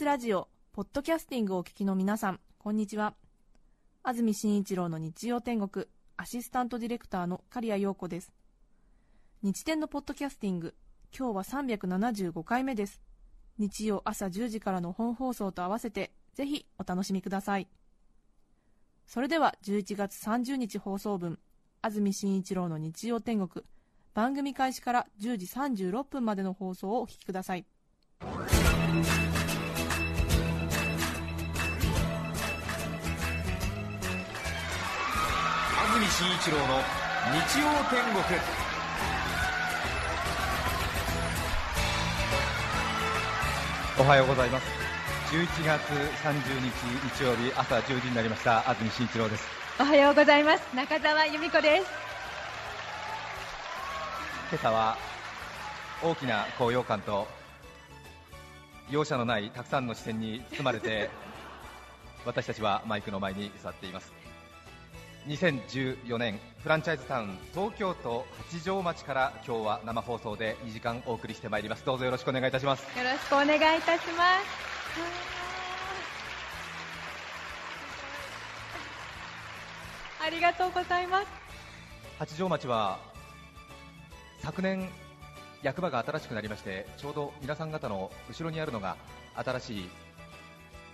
TBS ラジオポッドキャスティングをお聞きの皆さんこんにちは。安住紳一郎の日曜天国アシスタントディレクターの刈谷陽子です。日天のポッドキャスティング今日は375回目です。日曜朝10時からの本放送と合わせてぜひお楽しみください。それでは11月30日放送分安住紳一郎の日曜天国番組開始から10時36分までの放送をお聞きください。安住紳一郎の日曜天国。おはようございます。11月30日日曜日朝10時になりました。安住紳一郎です。おはようございます。中澤由美子です。今朝は大きな高揚感と容赦のないたくさんの視線に包まれて 私たちはマイクの前に座っています2014年フランチャイズタウン東京都八丈町から今日は生放送で2時間お送りしてまいります。どうぞよろしくお願いいたします。よろしくお願いいたします。ありがとうございます。八丈町は昨年役場が新しくなりましてちょうど皆さん方の後ろにあるのが新しい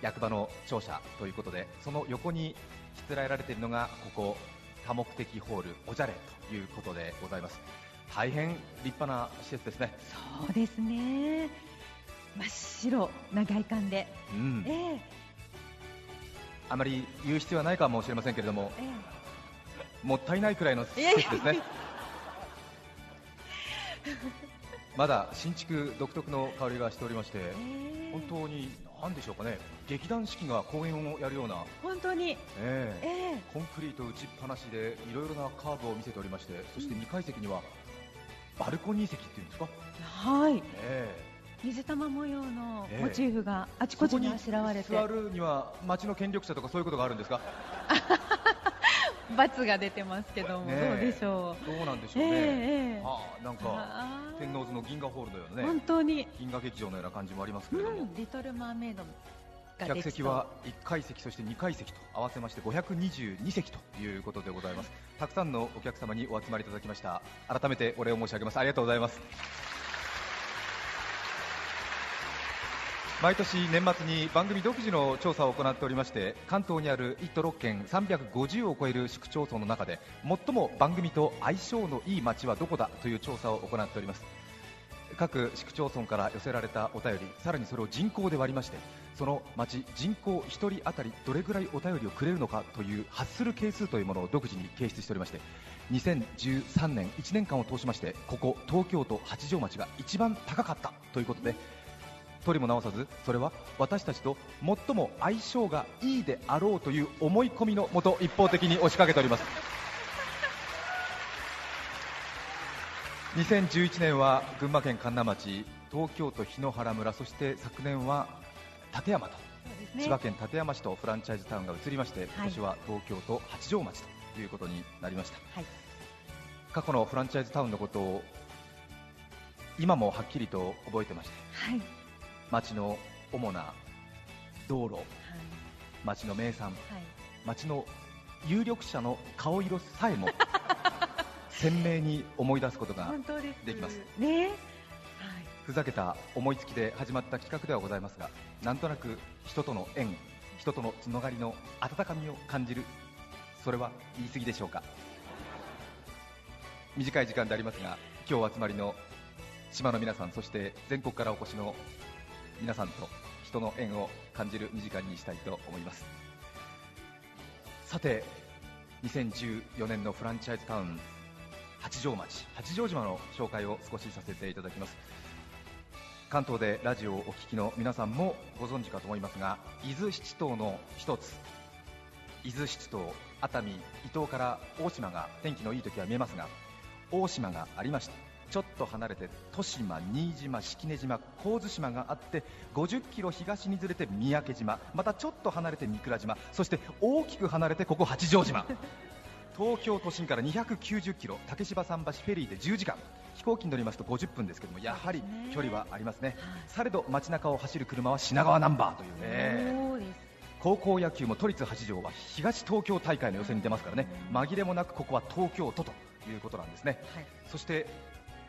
役場の庁舎ということでその横にしつらえられているのがここ多目的ホールおじゃれということでございます。大変立派な施設ですね。そうですね。真っ白な外観で、うん。ええ。あまり言う必要はないかもしれませんけれどもえもったいないくらいの施設ですね。まだ新築独特の香りがしておりましてええ。本当に何でしょうかね。劇団四季が公演をやるような、本当に、ええ。ええ。コンクリート打ちっぱなしでいろいろなカーブを見せておりましてそして2階席にはバルコニー席っていうんですか、はい。え。水玉模様のええ。モチーフがあえちこちにあしらわれて、座るには町の権力者とかそういうことがあるんですか？罰が出てますけども、ねえ。どうでしょう。どうなんでしょうね、ええええ。はあ、なんか天王洲の銀河ホールのようなね。本当に、銀河劇場のような感じもありますけうれども、ん、リトル・マーメイド客席は1階席そして2階席と合わせまして522席ということでございます。たくさんのお客様にお集まりいただきました。改めてお礼を申し上げます。ありがとうございます毎年年末に番組独自の調査を行っておりまして関東にある1都6県350を超える市区町村の中で最も番組と相性のいい町はどこだという調査を行っております。各市区町村から寄せられたお便りさらにそれを人口で割りましてその町人口1人当たりどれぐらいお便りをくれるのかという発する係数というものを独自に掲出しておりまして2013年1年間を通しましてここ東京都八丈町が一番高かったということで取りも直さずそれは私たちと最も相性がいいであろうという思い込みのもと一方的に押しかけております。2011年は群馬県神流町東京都檜原村そして昨年は館山とね。千葉県館山市とフランチャイズタウンが移りまして、今年は東京都八丈町ということになりました、はい。過去のフランチャイズタウンのことを今もはっきりと覚えてまして。はい、町の主な道路はい。町の名産はい。町の有力者の顔色さえも 鮮明に思い出すことができます。ね。はい。ふざけた思いつきで始まった企画ではございますがなんとなく人との縁人とのつながりの温かみを感じるそれは言い過ぎでしょうか。短い時間でありますが今日お集まりの島の皆さんそして全国からお越しの皆さんと人の縁を感じる2時間にしたいと思います。さて2014年のフランチャイズタウン八丈町八丈島の紹介を少しさせていただきます。関東でラジオをお聞きの皆さんもご存知かと思いますが伊豆七島の一つ伊豆七島熱海伊東から大島が天気のいい時は見えますが大島がありましてちょっと離れて豊島、新島、式根島、神津島があって50キロ東にずれて三宅島またちょっと離れて三倉島そして大きく離れてここ八丈島。東京都心から290キロ竹芝桟橋フェリーで10時間。飛行機に乗りますと50分ですけどもやはり距離はありますね。されど街中を走る車は品川ナンバーというね。高校野球も都立八条は東東京大会の予選に出ますからね。紛れもなくここは東京都ということなんですね、はい。そして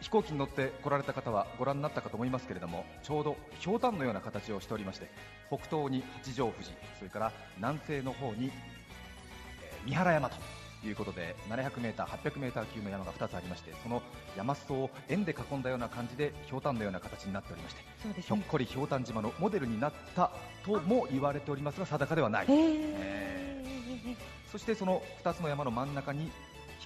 飛行機に乗って来られた方はご覧になったかと思いますけれどもちょうどひょうたんのような形をしておりまして北東に八丈富士それから南西の方に、えー三原山ということで 700m、800m 級の山が2つありましてその山裾を円で囲んだような感じでひょうたんのような形になっておりましてね。ひょっこりひょうたん島のモデルになったとも言われておりますが定かではない、へえー。そしてその2つの山の真ん中に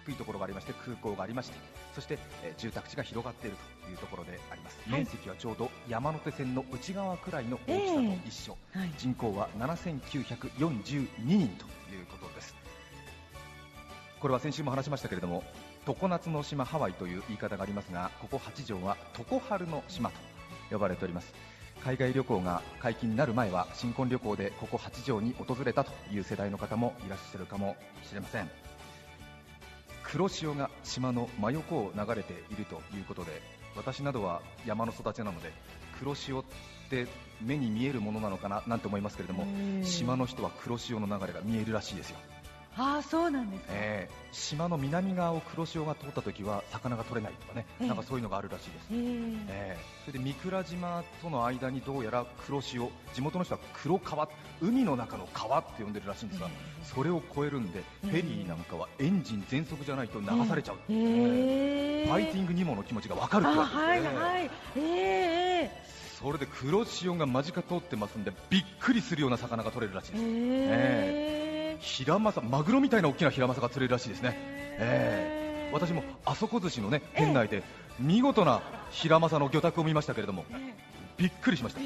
低いところがありまして空港がありましてそして、えー住宅地が広がっているというところであります、はい。面積はちょうど山手線の内側くらいの大きさと一緒、はい。人口は7942人ということです。これは先週も話しましたけれども常夏の島ハワイという言い方がありますがここ八条は常春の島と呼ばれております。海外旅行が解禁になる前は新婚旅行でここ八条に訪れたという世代の方もいらっしゃるかもしれません黒潮が島の真横を流れているということで私などは山の育ちなので黒潮って目に見えるものなのかななんて思いますけれどもうん。島の人は黒潮の流れが見えるらしいですよ、ああそうなんですか、えー島の南側を黒潮が通った時は魚が取れないとかね、ええ。なんかそういうのがあるらしいです。へーええ。それで三倉島との間にどうやら黒潮地元の人は黒川海の中の川って呼んでるらしいんですが、えそれを越えるんで、ええ。フェリーなんかはエンジン全速じゃないと流されちゃう、へーファイティングニモの気持ちが分かるってあわけですね、はいはいえー、えそれで黒潮が間近通ってますんでびっくりするような魚が取れるらしいー、です、えヒラマサマグロみたいな大きなヒラマサが釣れるらしいですね、えー私もあそこ寿司のね店内で見事なヒラマサの魚拓を見ましたけれどもえびっくりしました。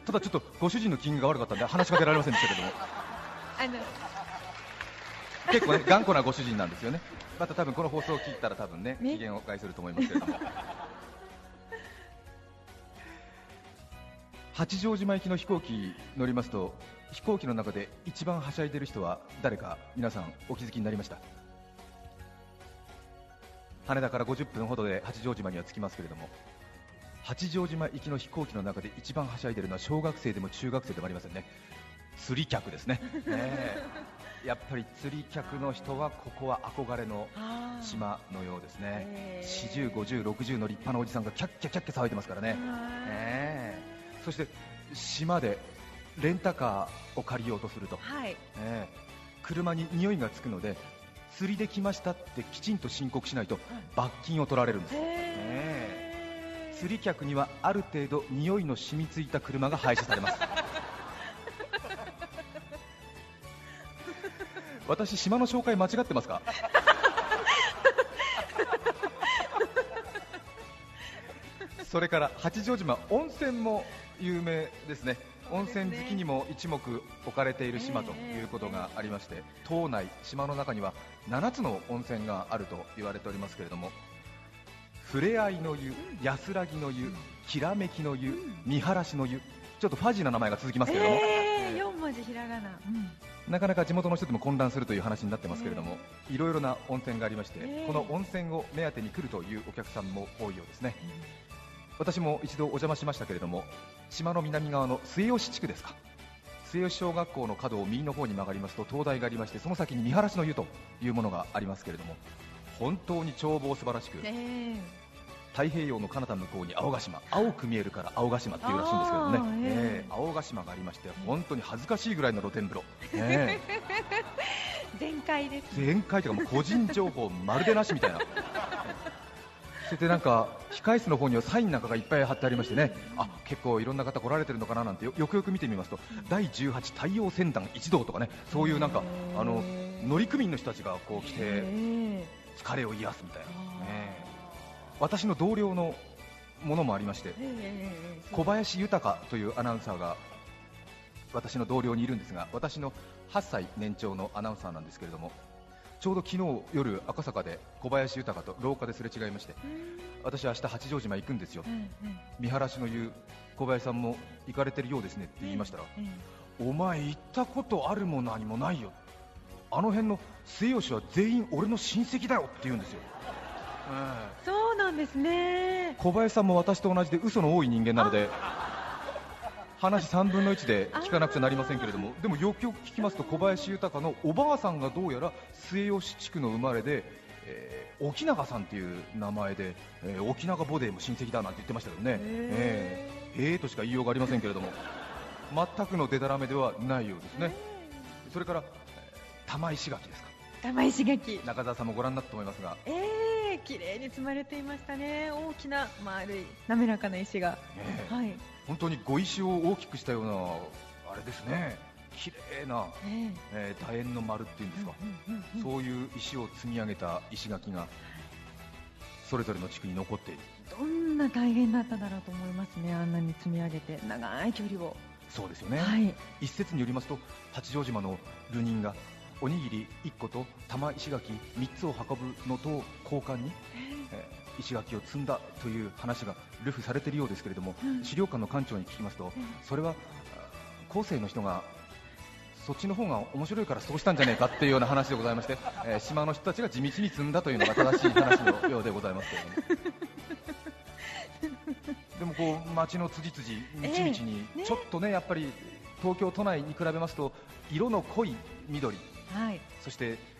ただちょっとご主人の金運が悪かったんで話しかけられませんでしたけども。あの結構ね頑固なご主人なんですよね。また多分この放送を聞いたら多分ねね。機嫌を害すると思いますけれども。八丈島行きの飛行機乗りますと飛行機の中で一番はしゃいでる人は誰か皆さんお気づきになりました？羽田から50分ほどで八丈島には着きますけれども八丈島行きの飛行機の中で一番はしゃいでるのは小学生でも中学生でもありませんね。釣り客ですね。ねえ。やっぱり釣り客の人はここは憧れの島のようですね。へー。40、50、60の立派なおじさんがキャッキャキャッキャ騒いでますからね、はいええ。そして島でレンタカーを借りようとすると、はい。ええ。車に匂いがつくので釣りで来ましたってきちんと申告しないと罰金を取られるんです、へー。釣り客にはある程度匂いの染みついた車が廃車されます。私島の紹介間違ってますか？それから八丈島温泉も有名ですね温泉好きにも一目置かれている島ということがありまして島内島の中には7つの温泉があると言われておりますけれどもふれあいの湯安らぎの湯きらめきの湯見晴らしの湯ちょっとファジーな名前が続きますけれども、えー、4文字ひらがな、うん。なかなか地元の人でも混乱するという話になってますけれども、いろいろな温泉がありまして、ええこの温泉を目当てに来るというお客さんも多いようですね。私も一度お邪魔しましたけれども、島の南側の末吉地区ですか。末吉小学校の角を右の方に曲がりますと灯台がありまして、その先に見晴らしの湯というものがありますけれども、本当に眺望素晴らしく、え。ー太平洋の彼方向こうに青ヶ島青く見えるから青ヶ島っていうらしいんですけどね。ええ。ええ青ヶ島がありまして本当に恥ずかしいぐらいの露天風呂、ええ。全開です全開というかもう個人情報まるでなしみたいなそれでなんか控室の方にはサインなんかがいっぱい貼ってありましてね。あ結構いろんな方来られてるのかななんてよよくよく見てみますと第18太陽船団一同とかねそういうなんかあの乗組員の人たちがこう来てえ疲れを癒すみたいな、ね。え私の同僚のものもありまして小林豊というアナウンサーが私の同僚にいるんですが私の8歳年長のアナウンサーなんですけれどもちょうど昨日夜赤坂で小林豊と廊下ですれ違いまして私明日八丈島行くんですよ。見晴らしの言う小林さんも行かれてるようですねって言いましたら、うんお前行ったことあるも何もないよ。あの辺の末吉は全員俺の親戚だよって言うんですよ、ええそうなんですね。小林さんも私と同じで嘘の多い人間なので話3分の1で聞かなくちゃなりませんけれどもでもよくよく聞きますと小林豊のおばあさんがどうやら末吉地区の生まれで、えー沖永さんっていう名前で、えー沖永ボデーも親戚だなんて言ってましたけどねえーえーとしか言いようがありませんけれども全くのデタラメではないようですねそれからえー玉石垣ですか玉石垣。中澤さんもご覧になったと思いますが、ええ綺麗に積まれていましたね。大きな丸い滑らかな石が。えーはい。本当に碁石を大きくしたようなあれですね綺麗な、ええー楕円の丸っていうんですか、そういう石を積み上げた石垣がそれぞれの地区に残っているどんな大変だっただろうと思いますね。あんなに積み上げて長い距離を。そうですよね、はい。一説によりますと八丈島の流人がおにぎり1個と玉石垣3つを運ぶのと交換に、えー石垣を積んだという話が流布されているようですけれども、うん。資料館の館長に聞きますと、うん。それはあ後世の人がそっちの方が面白いからそうしたんじゃねえかっていうような話でございまして、えー島の人たちが地道に積んだというのが正しい話のようでございますけれども。でもこう街の辻々、道々にねちょっとね、やっぱり東京都内に比べますと色の濃い緑、はい。そしてえー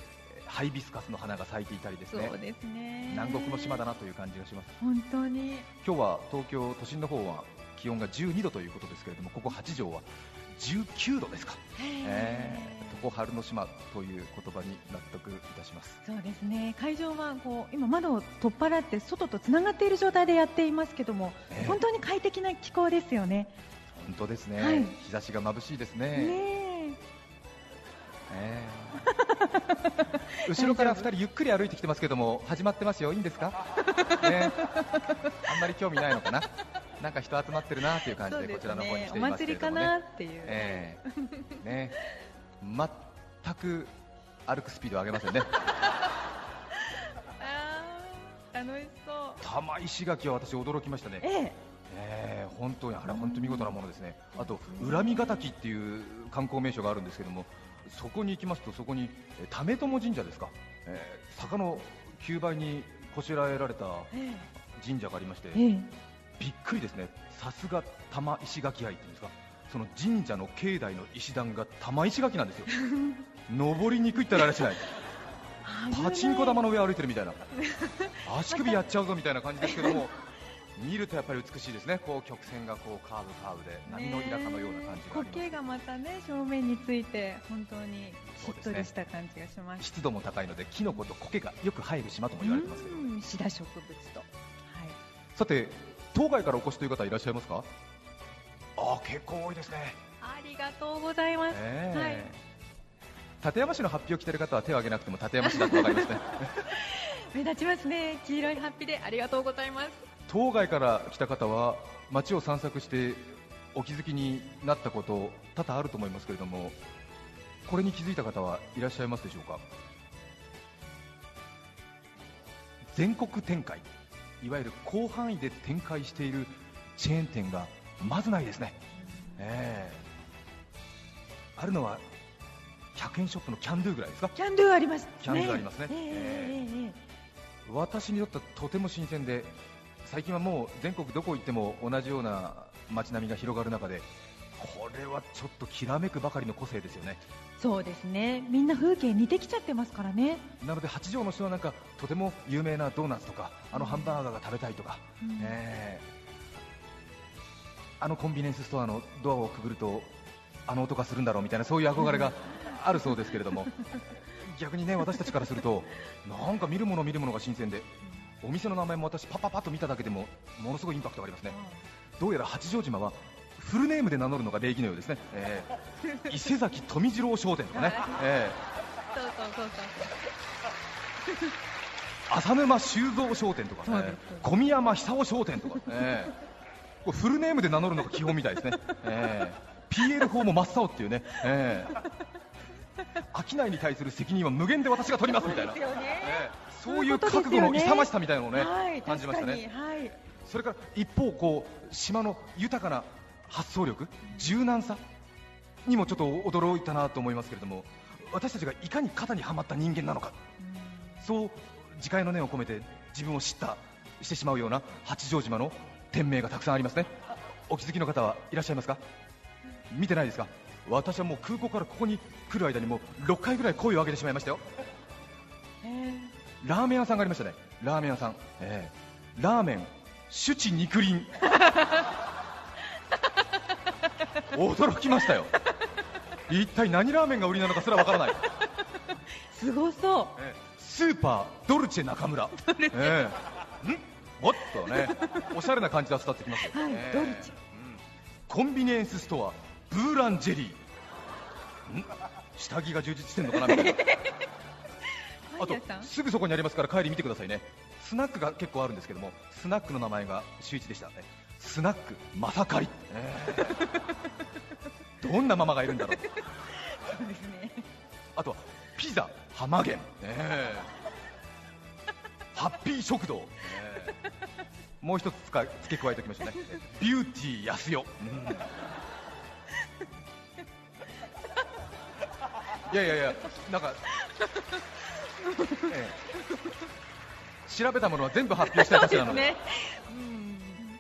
ハイビスカスの花が咲いていたりですね、そうですね。南国の島だなという感じがします。本当に。今日は東京都心の方は気温が12度ということですけれども、ここ八条は19度ですか、えー、常春の島という言葉に納得いたします。そうですね会場はこう今窓を取っ払って外とつながっている状態でやっていますけども、ええ本当に快適な気候ですよね。本当ですね、はい日差しが眩しいですね。ねえー後ろから2人ゆっくり歩いてきてますけども始まってますよ、いいんですか、ね、あんまり興味ないのかな、なんか人集まってるなというえ感じでこちらの方にね来ていますけれどもね。なっていう。ええね、全く歩くスピードを上げませんね。楽しそう。玉石垣は私驚きましたね。ええええ本当にあれは本当に見事なものですね。あと恨みヶ滝っていう観光名所があるんですけども、そこに行きますとそこにえー為朝神社ですか。えー坂の9倍にこしらえられたえ神社がありまして、ええびっくりですね。さすが玉石垣愛っていうんですか。その神社の境内の石段が玉石垣なんですよ。登りにくいったらあれしない。えパチンコ玉の上歩いてるみたいな、足首やっちゃうぞみたいな感じですけども、見るとやっぱり美しいですね、こう曲線がこうカーブカーブで波のイラかのような感じが苔がまたね正面について本当にしっとりした感じがしまます。す。湿度も高いので、キノコと苔がよく生える島とも言われてますけど、うんシダ植物と。はい。さて、当該からお越しという方いらっしゃいますか？ああ、結構多いですね。ありがとうございます。ええはい立山市の発表を着てる方は手を挙げなくても立山市だと分かりますね。目立ちますね。黄色いハッピーでありがとうございます。当該から来た方は街を散策してお気づきになったこと多々あると思いますけれどもこれに気づいた方はいらっしゃいますでしょうか？全国展開いわゆる広範囲で展開しているチェーン店がまずないですね、ええ。あるのは100円ショップのキャンドゥぐらいですか？キャンドゥありますね。キャンドゥありますね。ええ。私にとってはとても新鮮で最近はもう全国どこ行っても同じような街並みが広がる中でこれはちょっときらめくばかりの個性ですよね。そうですね。みんな風景似てきちゃってますからね。なので八条の人はなんかとても有名なドーナツとかあのハンバーガーが食べたいとか、うん。え。ーあのコンビニエンスストアのドアをくぐるとあの音がするんだろうみたいなそういう憧れがあるそうですけれども。逆にね私たちからするとなんか見るもの見るものが新鮮でお店の名前も私パッパッパッと見ただけでもものすごいインパクトがありますね。どうやら八丈島はフルネームで名乗るのが礼儀のようですね、えー伊勢崎富次郎商店とかね、えそうそうそうー浅沼修造商店とか。ね小宮山久夫商店とか、えー。これフルネームで名乗るのが基本みたいですね、えー。PL 法も真っ青っていうね、えー。商いに対する責任は無限で私が取りますみたいな、ですよね。えーそういう覚悟の勇ましさみたいなのをね、はい、感じましたね。はい。それから一方こう島の豊かな発想力柔軟さにもちょっと驚いたなと思いますけれども私たちがいかに肩にはまった人間なのか。そう自戒の念を込めて自分を知ったしてしまうような八丈島の店名がたくさんありますね。お気づきの方はいらっしゃいますか？見てないですか？私はもう空港からここに来る間にもう6回ぐらい声を上げてしまいましたよラーメン屋さんがありましたね。ラーメン屋さん、えー、ラーメン。主治肉林。驚きましたよ。一体何ラーメンが売りなのかすらわからない。すごそう。えースーパードルチェ中村、えーん？おっとねおしゃれな感じが伝わってきますよ、はいドルチェ。うん。コンビニエンスストアブーランジェリー。ん？下着が充実してんのかなみたいなあとすぐそこにありますから帰り見てくださいね。スナックが結構あるんですけどもスナックの名前が週一でしたね。スナックまさかり、えー。どんなママがいるんだろう。そうですね。あとはピザ浜源、えー。ハッピー食堂、えー。もう一つ付け加えておきましょうね。ビューティー安代、うん。いやいやいやなんか、ええ。調べたものは全部発表したいたちなの。で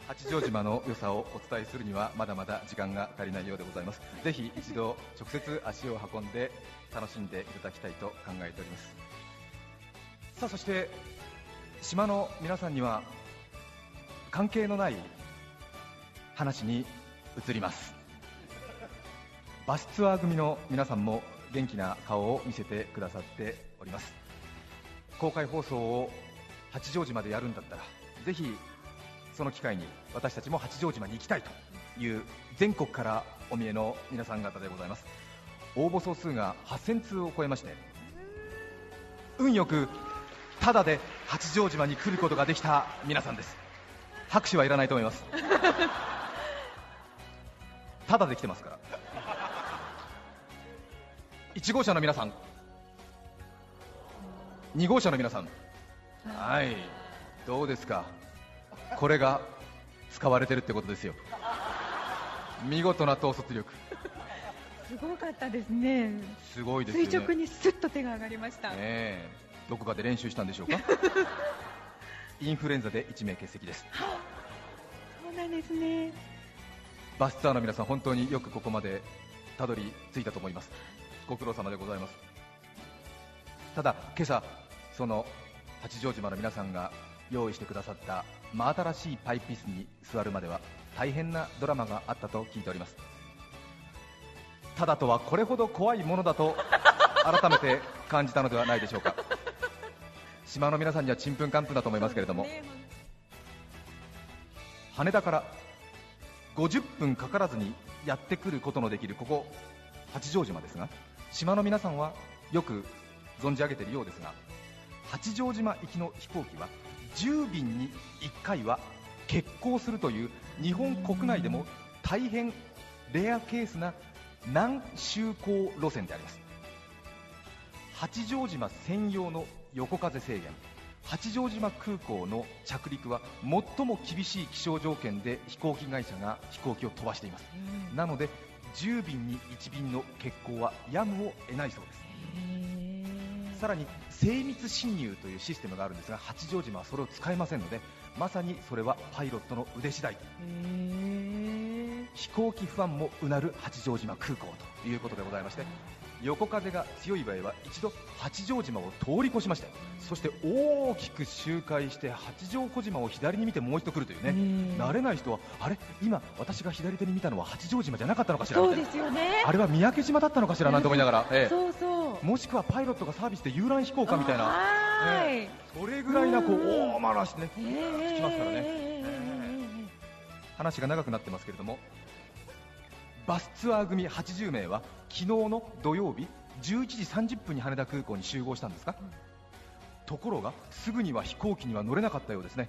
八丈島の良さをお伝えするにはまだまだ時間が足りないようでございます。ぜひ一度直接足を運んで楽しんでいただきたいと考えております。さあそして島の皆さんには関係のない話に移ります。バスツアー組の皆さんも元気な顔を見せてくださっております公開放送を八丈島でやるんだったらぜひその機会に私たちも八丈島に行きたいという全国からお見えの皆さん方でございます。応募総数が8000通を超えまして運よくただで八丈島に来ることができた皆さんです。拍手はいらないと思います。ただで来てますから。1号車の皆さん2号車の皆さん。はい。どうですか？これが使われてるってことですよ。見事な統率力。すごかったですね。すごいですよね。垂直にスッと手が上がりました、ねえ。どこかで練習したんでしょうか？インフルエンザで1名欠席です。そうなんですね。バスツアーの皆さん本当によくここまでたどり着いたと思います。ご苦労様でございます。ただ今朝その八丈島の皆さんが用意してくださった真新しいパイプ椅子に座るまでは大変なドラマがあったと聞いております。ただとはこれほど怖いものだと改めて感じたのではないでしょうか。島の皆さんにはちんぷんかんぷんだと思いますけれども、ね羽田から50分かからずにやってくることのできるここ八丈島ですが島の皆さんはよく存じ上げているようですが八丈島行きの飛行機は10便に1回は欠航するという日本国内でも大変レアケースな難就航路線であります。八丈島専用の横風制限八丈島空港の着陸は最も厳しい気象条件で飛行機会社が飛行機を飛ばしています。なので10便に1便の欠航はやむを得ないそうですさらに精密進入というシステムがあるんですが八丈島はそれを使えませんのでまさにそれはパイロットの腕次第。と飛行機ファンもうなる八丈島空港ということでございまして横風が強い場合は一度八丈島を通り越しましてそして大きく周回して八丈小島を左に見てもう一度来るというね。慣れない人はあれ？今私が左手に見たのは八丈島じゃなかったのかしら？そうですよね。あれは三宅島だったのかしら？なんて思いながら、ええ。そうそう。もしくはパイロットがサービスで遊覧飛行かみたいな。はーい、それぐらいなこううん。大回しでねええきますからね。ええ話が長くなってますけれどもバスツアー組80名は昨日の土曜日11時30分に羽田空港に集合したんですか、ところがすぐには飛行機には乗れなかったようですね。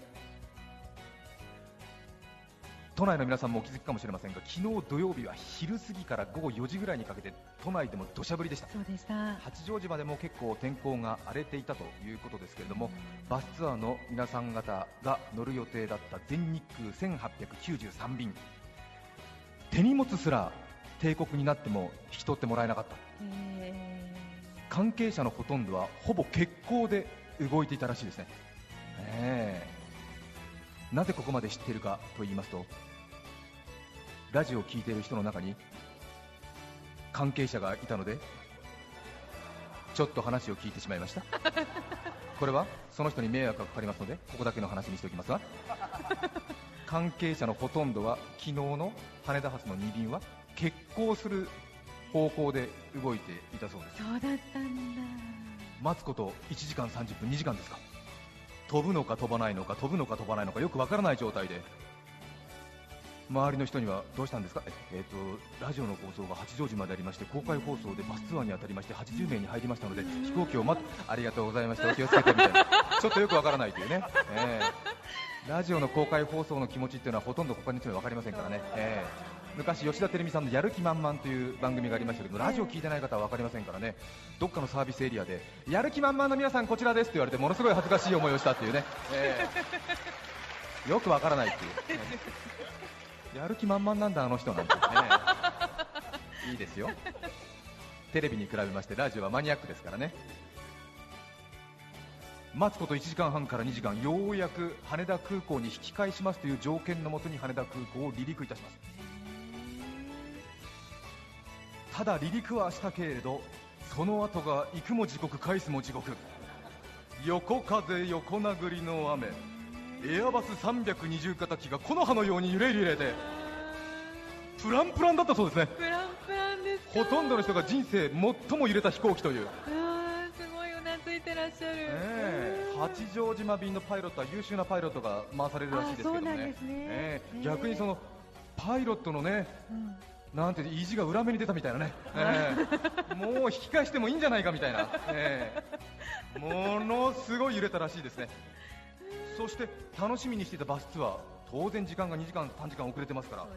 都内の皆さんもお気づきかもしれませんが昨日土曜日は昼過ぎから午後4時ぐらいにかけて都内でも土砂降りでした。そうでした。八丈島でも結構天候が荒れていたということですけれどもバスツアーの皆さん方が乗る予定だった全日空1893便。手荷物すら帝国になっても引き取ってもらえなかった。え関係者のほとんどはほぼ欠航で動いていたらしいですね、ええ。なぜここまで知っているかと言いますとラジオを聴いている人の中に関係者がいたのでちょっと話を聞いてしまいました。これはその人に迷惑がかかりますのでここだけの話にしておきますが関係者のほとんどは昨日の羽田発の2便は欠航する方向で動いていたそうです。そうだったんだ。待つこと1時間30分2時間ですか。飛ぶのか飛ばないのか飛ぶのか飛ばないのかよくわからない状態で。周りの人にはどうしたんですか？え、えーとラジオの放送が八丈島でありまして公開放送でバスツアーに当たりまして80名に入りましたので飛行機を待っありがとうございましたお気をつけてみたいな。ちょっとよくわからないというね、えー。ラジオの公開放送の気持ちっていうのはほとんど他の人には分かりませんからね、えー昔吉田照美さんのやる気満々という番組がありましたけどラジオ聞いてない方は分かりませんからね。どっかのサービスエリアでやる気満々の皆さんこちらですって言われてものすごい恥ずかしい思いをしたっていうね、えーよく分からないっていう、えーやる気満々なんだあの人なんてね。いいですよ。テレビに比べましてラジオはマニアックですからね。待つこと1時間半から2時間ようやく羽田空港に引き返しますという条件のもとに羽田空港を離陸いたしますただ離陸はしたけれどその後が行くも地獄返すも地獄横風横殴りの雨。エアバス320型機が木の葉のように揺れ揺れてプランプランだったそうですね。プランプランですかほとんどの人が人生最も揺れた飛行機という、すごいうなずいてらっしゃる、ええ。八丈島便のパイロットは優秀なパイロットが回されるらしいですけどね。ね。逆にそのパイロットのねうんなんて意地が裏目に出たみたいなね、ええ。もう引き返してもいいんじゃないかみたいな、ええ。ものすごい揺れたらしいですね。そして楽しみにしていたバスツアー当然時間が2時間3時間遅れてますから。ね。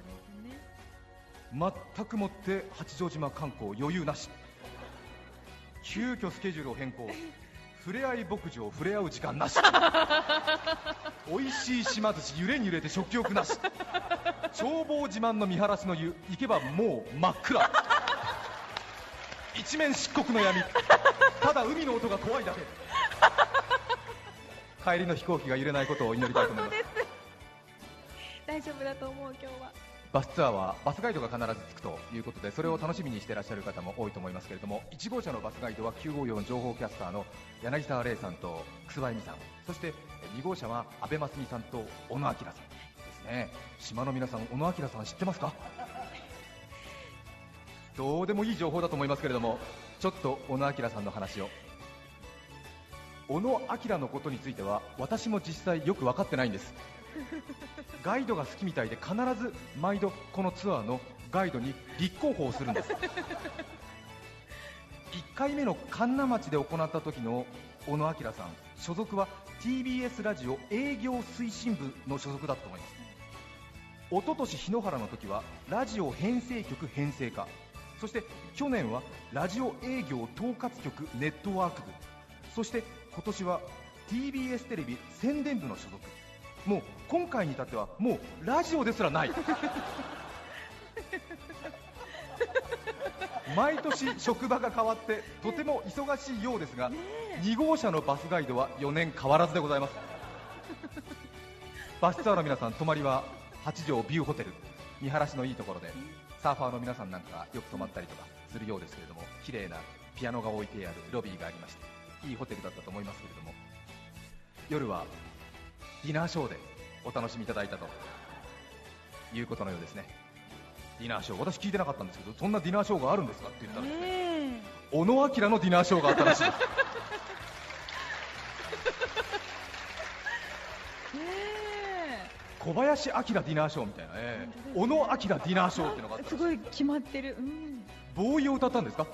全くもって八丈島観光余裕なし。急遽スケジュールを変更。ふれあい牧場触れ合う時間なし美味しい島寿司揺れに揺れて食欲なし眺望自慢の見晴らしの湯行けばもう真っ暗。一面漆黒の闇。ただ海の音が怖いだけ。帰りの飛行機が揺れないことを祈りたいと思います。大丈夫だと思う今日は。バスツアーはバスガイドが必ずつくということでそれを楽しみにしていらっしゃる方も多いと思いますけれども1号車のバスガイドは954情報キャスターの柳沢玲さんと楠葉恵美さんそして2号車は阿部真澄さんと小野明さんですね。島の皆さん小野明さん知ってますか？どうでもいい情報だと思いますけれどもちょっと小野明さんの話を。小野明のことについては私も実際よく分かってないんです。ガイドが好きみたいで必ず毎度このツアーのガイドに立候補をするんです。1回目の神流町で行った時の小野明さん所属は TBS ラジオ営業推進部の所属だったと思います。一昨年日野原の時はラジオ編成局編成課。そして去年はラジオ営業統括局ネットワーク部。そして今年は TBS テレビ宣伝部の所属もう今回に至ってはもうラジオですらない。毎年職場が変わってとても忙しいようですが2号車のバスガイドは4年変わらずでございます。バスツアーの皆さん泊まりは八条ビューホテル見晴らしのいいところでサーファーの皆さんなんかよく泊まったりとかするようですけれども綺麗なピアノが置いてあるロビーがありましていいホテルだったと思いますけれども夜はディナーショーでお楽しみいただいたということのようですね。ディナーショー。私聞いてなかったんですけどそんなディナーショーがあるんですかって言ったらですねね小野明のディナーショーがあったらしい。小林明ディナーショーみたいな、ええ小野明ディナーショーっていうのがあったすごい決まってる。うん。ボーイを歌ったんですか？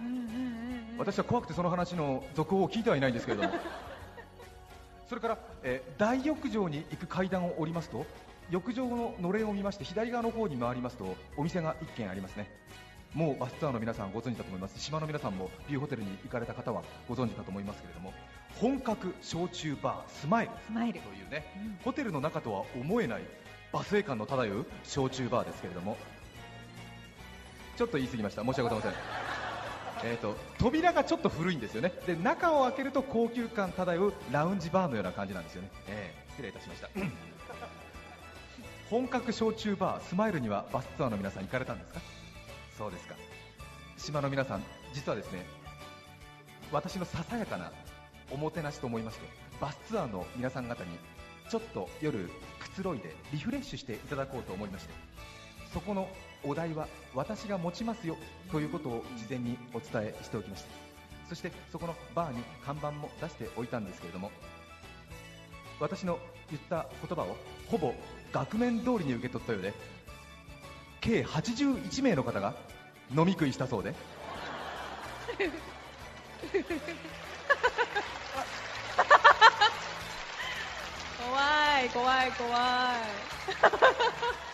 うんうんうんうん。私は怖くてその話の続報を聞いてはいないんですけれどもそれから、えー大浴場に行く階段を降りますと浴場ののれんを見まして左側の方に回りますとお店が1軒ありますね。もうバスツアーの皆さんご存知だと思います。島の皆さんもビューホテルに行かれた方はご存知かと思いますけれども本格焼酎バースマイル。スマイルというね、うんホテルの中とは思えないバスエ感の漂う焼酎バーですけれどもちょっと言い過ぎました。申し訳ございませんえー、と扉がちょっと古いんですよね。で中を開けると高級感漂うラウンジバーのような感じなんですよね、えー失礼いたしました。本格焼酎バースマイルにはバスツアーの皆さん行かれたんですか？そうですか。島の皆さん実はですね私のささやかなおもてなしと思いましてバスツアーの皆さん方にちょっと夜くつろいでリフレッシュしていただこうと思いましてそこのお題は私が持ちますよということを事前にお伝えしておきました。そしてそこのバーに看板も出しておいたんですけれども私の言った言葉をほぼ額面通りに受け取ったようで計81名の方が飲み食いしたそうで。怖い怖い怖い。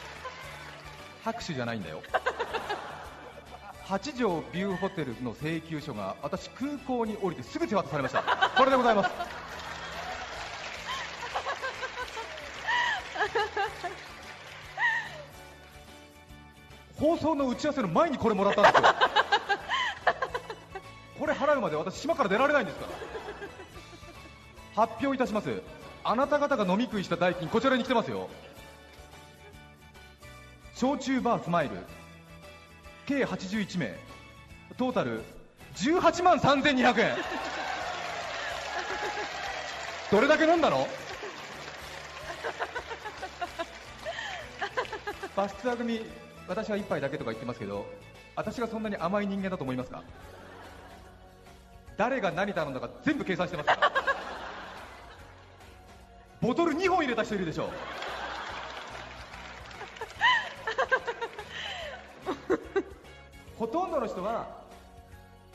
拍手じゃないんだよ。八条ビューホテルの請求書が私空港に降りてすぐ手渡されました。これでございます。放送の打ち合わせの前にこれもらったんですよ。これ払うまで私島から出られないんですか。ら発表いたします。あなた方が飲み食いした代金こちらに来てますよ。焼酎バースマイル。計81名。トータル18万3200円。どれだけ飲んだの？バスツアー組私は1杯だけとか言ってますけど私がそんなに甘い人間だと思いますか？誰が何頼んだか全部計算してますから。ボトル2本入れた人いるでしょう。ほとんどの人は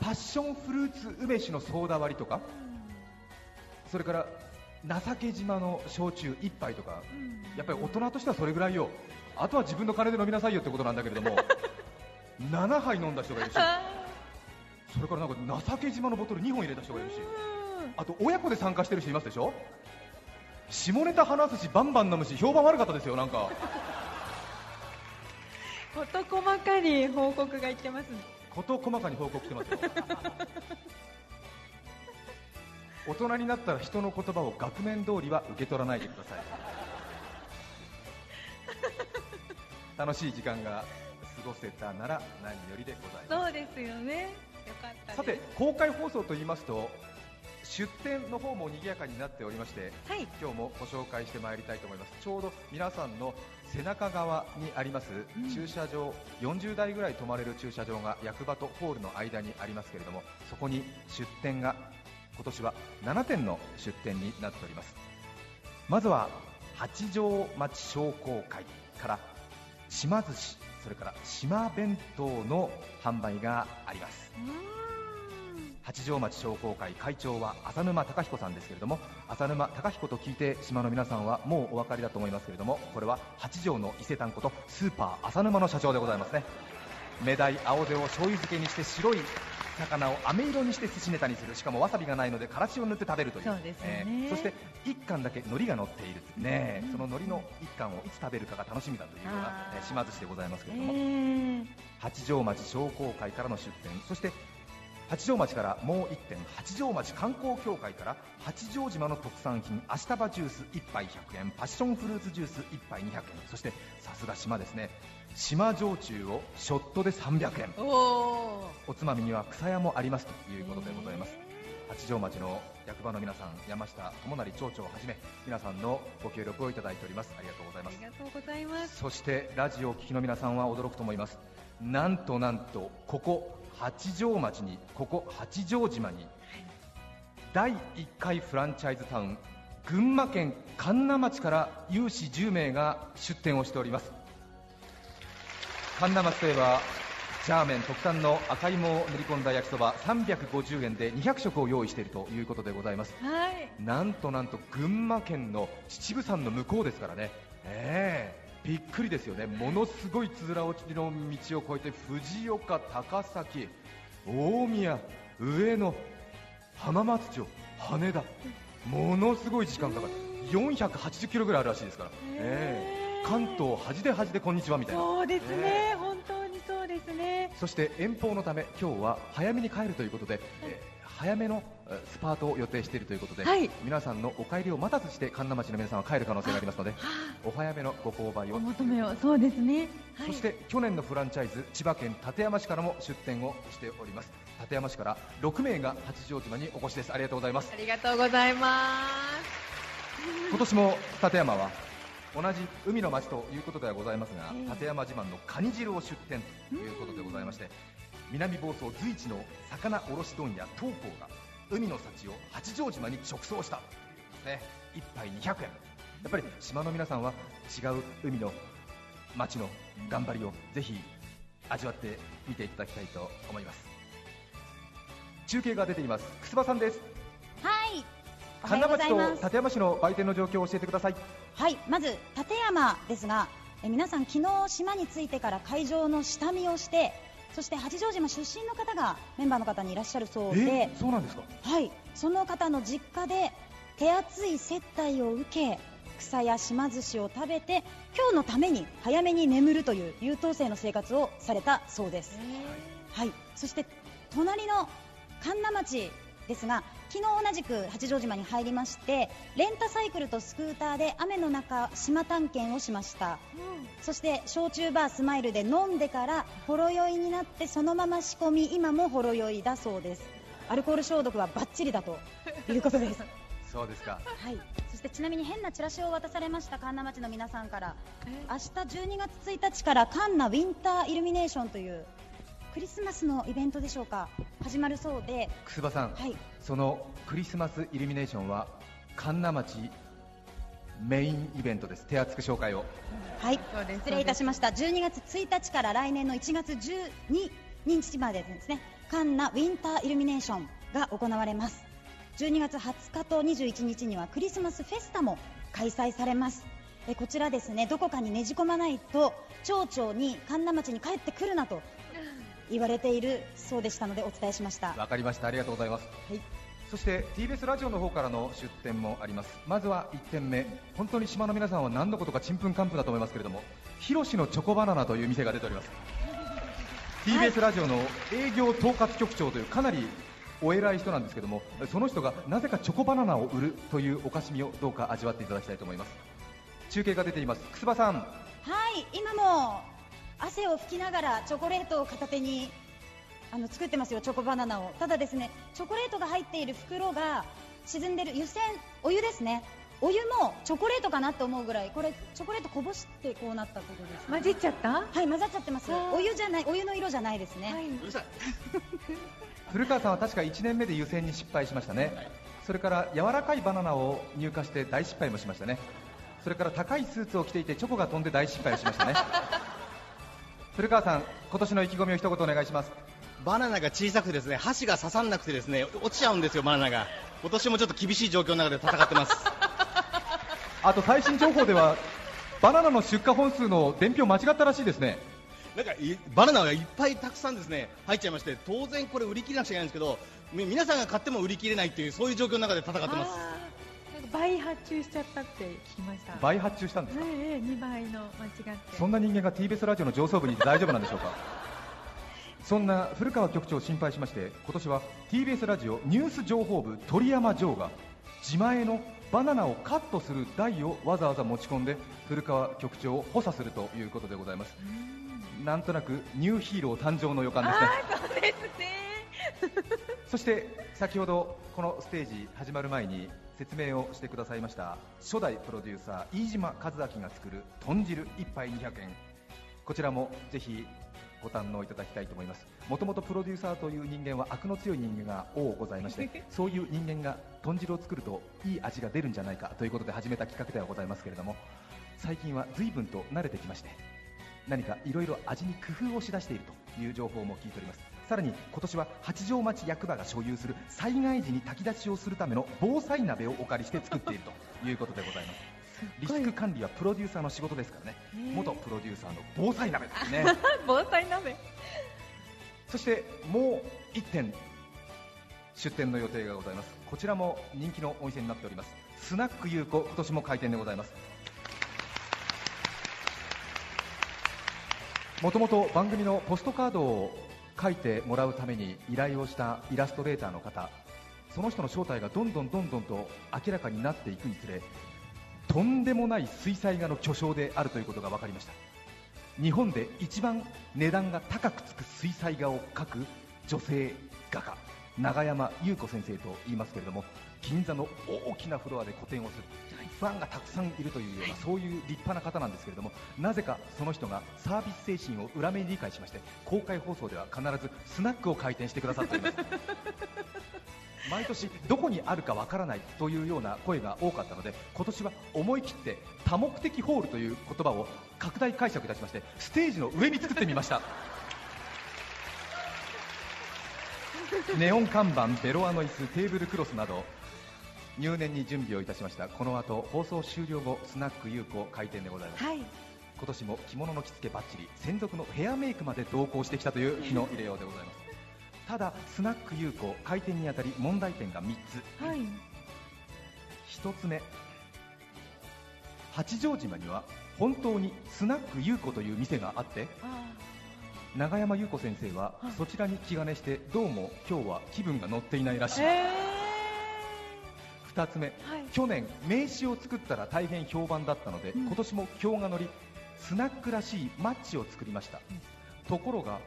パッションフルーツ梅酒のソーダ割りとかそれから情け島の焼酎1杯とかやっぱり大人としてはそれぐらいよ。あとは自分の金で飲みなさいよってことなんだけれども 7杯飲んだ人がいるしそれからなんか情け島のボトル2本入れた人がいるしあと親子で参加してる人いますでしょ？下ネタ話すしバンバン飲むし評判悪かったですよなんか事細かに報告がいってます事細かに報告してます。よ大人になったら人の言葉を額面通りは受け取らないでください。楽しい時間が過ごせたなら何よりでございます。そうですよね。よかったさて公開放送といいますと出店の方も賑やかになっておりましてはい。今日もご紹介してまいりたいと思います。ちょうど皆さんの背中側にありますん。駐車場、40台ぐらい止まれる駐車場が役場とホールの間にありますけれどもそこに出店が今年は7店の出店になっております。まずは八丈町商工会から島寿司それから島弁当の販売があります。うーん八丈町商工会会長は浅沼貴彦さんですけれども浅沼貴彦と聞いて島の皆さんはもうお分かりだと思いますけれどもこれは八丈の伊勢丹ことスーパー浅沼の社長でございますね。メダイ青手を醤油漬けにして白い魚を飴色にして寿司ネタにする。しかもわさびがないのでからしを塗って食べるという。そうですよねそして1貫だけ海苔が乗っている。ね、その海苔の1貫をいつ食べるかが楽しみだというような島寿司でございますけえれども、ー。八丈町商工会からの出店。そして八丈町からもう1点八丈町観光協会から八丈島の特産品アシタバジュース1杯100円パッションフルーツジュース1杯200円そしてさすが島ですね。島焼酎をショットで300円。おつまみには草屋もありますということでございます。八丈町の役場の皆さん山下智成町長をはじめ皆さんのご協力をいただいております。ありがとうございあます。りがとうございます。そしてラジオを聴きの皆さんは驚くと思います。なんとなんとここ八丈町にここ八丈島に第1回フランチャイズタウン群馬県神流町から有志10名が出店をしております。神流町といえばジャーメン特産の赤芋を練り込んだ焼きそば350円で200食を用意しているということでございます。はい。なんとなんと群馬県の秩父山の向こうですからね、ええびっくりですよね、ものすごいつづら落ちの道を越えて藤岡、高崎、大宮、上野、浜松町、羽田、ものすごい時間かかる、480キロぐらいあるらしいですから、ええ。関東、端で端でこんにちはみたいな。そうですね。ね本当にそうですね。そして遠方のため今日は早めに帰るということで、えー早めのえースパートを予定しているということで、はい。皆さんのお帰りを待たずして神田町の皆さんは帰る可能性がありますのでお早めのご購買を。お求めを。そうですね。はい。そして去年のフランチャイズ千葉県館山市からも出店をしております。館山市から6名が八丈島にお越しです。ありがとうございます。ありがとうございま今年も館山は同じ海の町ということではございますが、ええ。館山自慢のカニ汁を出店ということでございまして、南房総随一の魚卸問屋東光が海の幸を八丈島に直送した。ね。1杯200円。やっぱり島の皆さんは違う海の町の頑張りをぜひ味わってみていただきたいと思います。中継が出ています。楠葉さんです。はい。神田町。と館山市の売店の状況を教えてください。はい。まず立山ですが、え皆さん昨日島に着いてから会場の下見をして、そして八丈島出身の方がメンバーの方にいらっしゃるそうで、えそうなんですか？はい。その方の実家で手厚い接待を受け、草や島寿司を食べて今日のために早めに眠るという優等生の生活をされたそうです。はい、そして隣の神田町ですが昨日同じく八丈島に入りましてレンタサイクルとスクーターで雨の中島探検をしました。そして焼酎バースマイルで飲んでからほろ酔いになってそのまま仕込み今もほろ酔いだそうです。アルコール消毒はバッチリだと いうことです。そうですか。はい、そしてちなみに変なチラシを渡されました神田町の皆さんから。明日12月1日からカンナウィンターイルミネーションというクリスマスのイベントでしょうか？始まるそうで、楠葉さん、はい、そのクリスマスイルミネーションは神田町メインイベントです。手厚く紹介を。はい。失礼いたしました。12月1日から来年の1月12日までですね。カンナウィンターイルミネーションが行われます。12月20日と21日にはクリスマスフェスタも開催されます。えこちらですね。どこかにねじ込まないと町長に神田町に帰ってくるなと言われているそうでしたのでお伝えしました。わかりました。ありがとうございます。はい。そして TBS ラジオの方からの出店もあります。まずは1点目。本当に島の皆さんは何のことかちんぷんかんぷんだと思いますけれどもひろしのチョコバナナという店が出ております。TBS ラジオの営業統括局長というかなりお偉い人なんですけどもその人がなぜかチョコバナナを売るというおかしみをどうか味わっていただきたいと思います。中継が出ています。楠葉さん。はい今も汗を拭きながらチョコレートを片手にあの作ってますよチョコバナナを。ただですねチョコレートが入っている袋が沈んでる湯煎お湯ですね。お湯もチョコレートかなと思うぐらいこれチョコレートこぼしてこうなったってことです、混じっちゃった？はい混ざっちゃってます。お湯じゃないお湯の色じゃないですね、はい。古川さんは確か1年目で湯煎に失敗しましたね、それから柔らかいバナナを入荷して大失敗もしましたね。それから高いスーツを着ていてチョコが飛んで大失敗をしましたね古川さん今年の意気込みを一言お願いします。バナナが小さくてですね箸が刺さんなくてですね落ちちゃうんですよバナナが。今年もちょっと厳しい状況の中で戦ってます。あと最新情報ではバナナの出荷本数の伝票間違ったらしいですね。なんかいバナナがいっぱいたくさんですね入っちゃいまして当然これ売り切れなくちゃいけないんですけどみ皆さんが買っても売り切れないっていうそういう状況の中で戦ってます倍発注しちゃったって聞きました。倍発注したんですか、ええ2倍の間違って。そんな人間が TBS ラジオの上層部にいて大丈夫なんでしょうか？そんな古川局長を心配しまして今年は TBS ラジオニュース情報部鳥山城が自前のバナナをカットする台をわざわざ持ち込んで古川局長を補佐するということでございます。なんとなくニューヒーロー誕生の予感ですね。そうですね。そして先ほどこのステージ始まる前に説明をしてくださいました初代プロデューサー飯島和明が作る豚汁1杯200円。こちらもぜひご堪能いただきたいと思います。もともとプロデューサーという人間は悪の強い人間が多ございまして そういう人間が豚汁を作るといい味が出るんじゃないかということで始めた企画ではございますけれども最近は随分と慣れてきまして何かいろいろ味に工夫をしだしているという情報も聞いておりますさらに今年は八丈町役場が所有する災害時に炊き出しをするための防災鍋をお借りして作っていると いうことでございます。リスク管理はプロデューサーの仕事ですからね。元プロデューサーの防災鍋ですね。防災鍋。そしてもう1点出店の予定がございます。こちらも人気のお店になっております。スナック優子今年も開店でございます。もともと番組のポストカードを書いてもらうために依頼をしたイラストレーターの方。その人の正体がどんどんどんどんと明らかになっていくにつれとんでもない水彩画の巨匠であるということが分かりました。日本で一番値段が高くつく水彩画を描く女性画家永山優子先生と言いますけれども銀座の大きなフロアで個展をする。ファンがたくさんいるというようなそういう立派な方なんですけれどもなぜかその人がサービス精神を裏目に理解しまして公開放送では必ずスナックを開店してくださっております。毎年どこにあるかわからないというような声が多かったので今年は思い切って多目的ホールという言葉を拡大解釈いたしましてステージの上に作ってみました。ネオン看板ベロアの椅子テーブルクロスなど入念に準備をいたしました。この後放送終了後スナック優子開店でございます、はい。今年も着物の着付けバッチリ専属のヘアメイクまで同行してきたという 日の入れようでございます。ただスナック優子開店にあたり問題点が3つ。はい。1つ目八丈島には本当にスナック優子という店があってあ永山優子先生ははい。そちらに気兼ねしてどうも今日は気分が乗っていないらしい。ー。え2つ目去年名刺を作ったら大変評判だったので、うん。今年も票が乗りスナックらしいマッチを作りました、ところが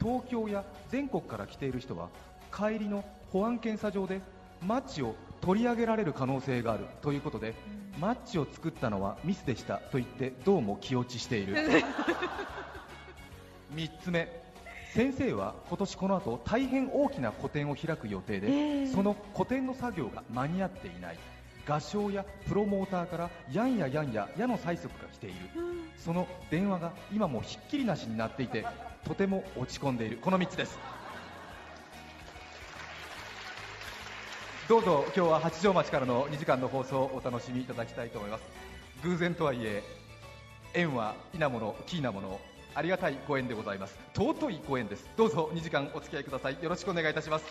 東京や全国から来ている人は帰りの保安検査場でマッチを取り上げられる可能性があるということで、マッチを作ったのはミスでしたと言ってどうも気落ちしている。3つ目先生は今年この後大変大きな個展を開く予定で、ええ。その個展の作業が間に合っていない。画商やプロモーターからやんややんや矢の催促が来ている。その電話が今もひっきりなしになっていてとても落ち込んでいる。この3つです。どうぞ今日は八丈町からの2時間の放送をお楽しみいただきたいと思います。偶然とはいえ縁は否なものキーなものありがたいご縁でございます。尊いご縁です。どうぞ2時間お付き合いください。よろしくお願いいたします。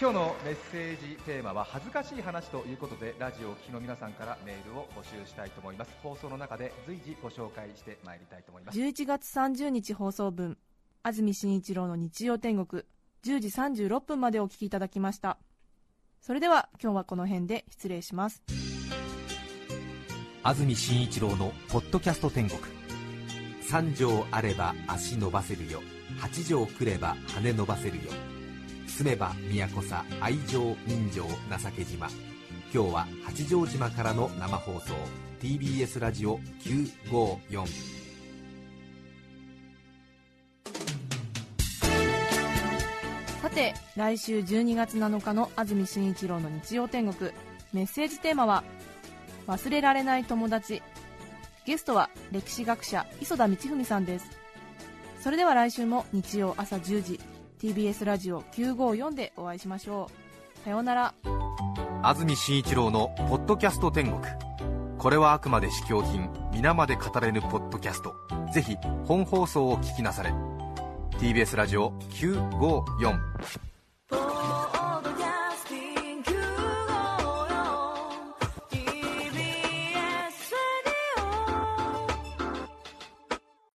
今日のメッセージテーマは恥ずかしい話ということでラジオをお聞きの皆さんからメールを募集したいと思います。放送の中で随時ご紹介してまいりたいと思います。11月30日放送分安住紳一郎の日曜天国10時36分までお聞きいただきました。それでは今日はこの辺で失礼します。安住紳一郎の「ポッドキャスト天国」三条あれば足伸ばせるよ。八条来れば羽伸ばせるよ。住めば都さ愛情人情情け島。今日は八丈島からの生放送。TBS ラジオ954さて来週12月7日の安住紳一郎の日曜天国。メッセージテーマは「忘れられない友達」ゲストは歴史学者磯田道文さんです。それでは来週も日曜朝10時 TBS ラジオ954でお会いしましょう。さようなら。安住紳一郎の「ポッドキャスト天国」これはあくまで試供品皆まで語れぬポッドキャスト。ぜひ本放送を聞きなされ。TBS ラジオ954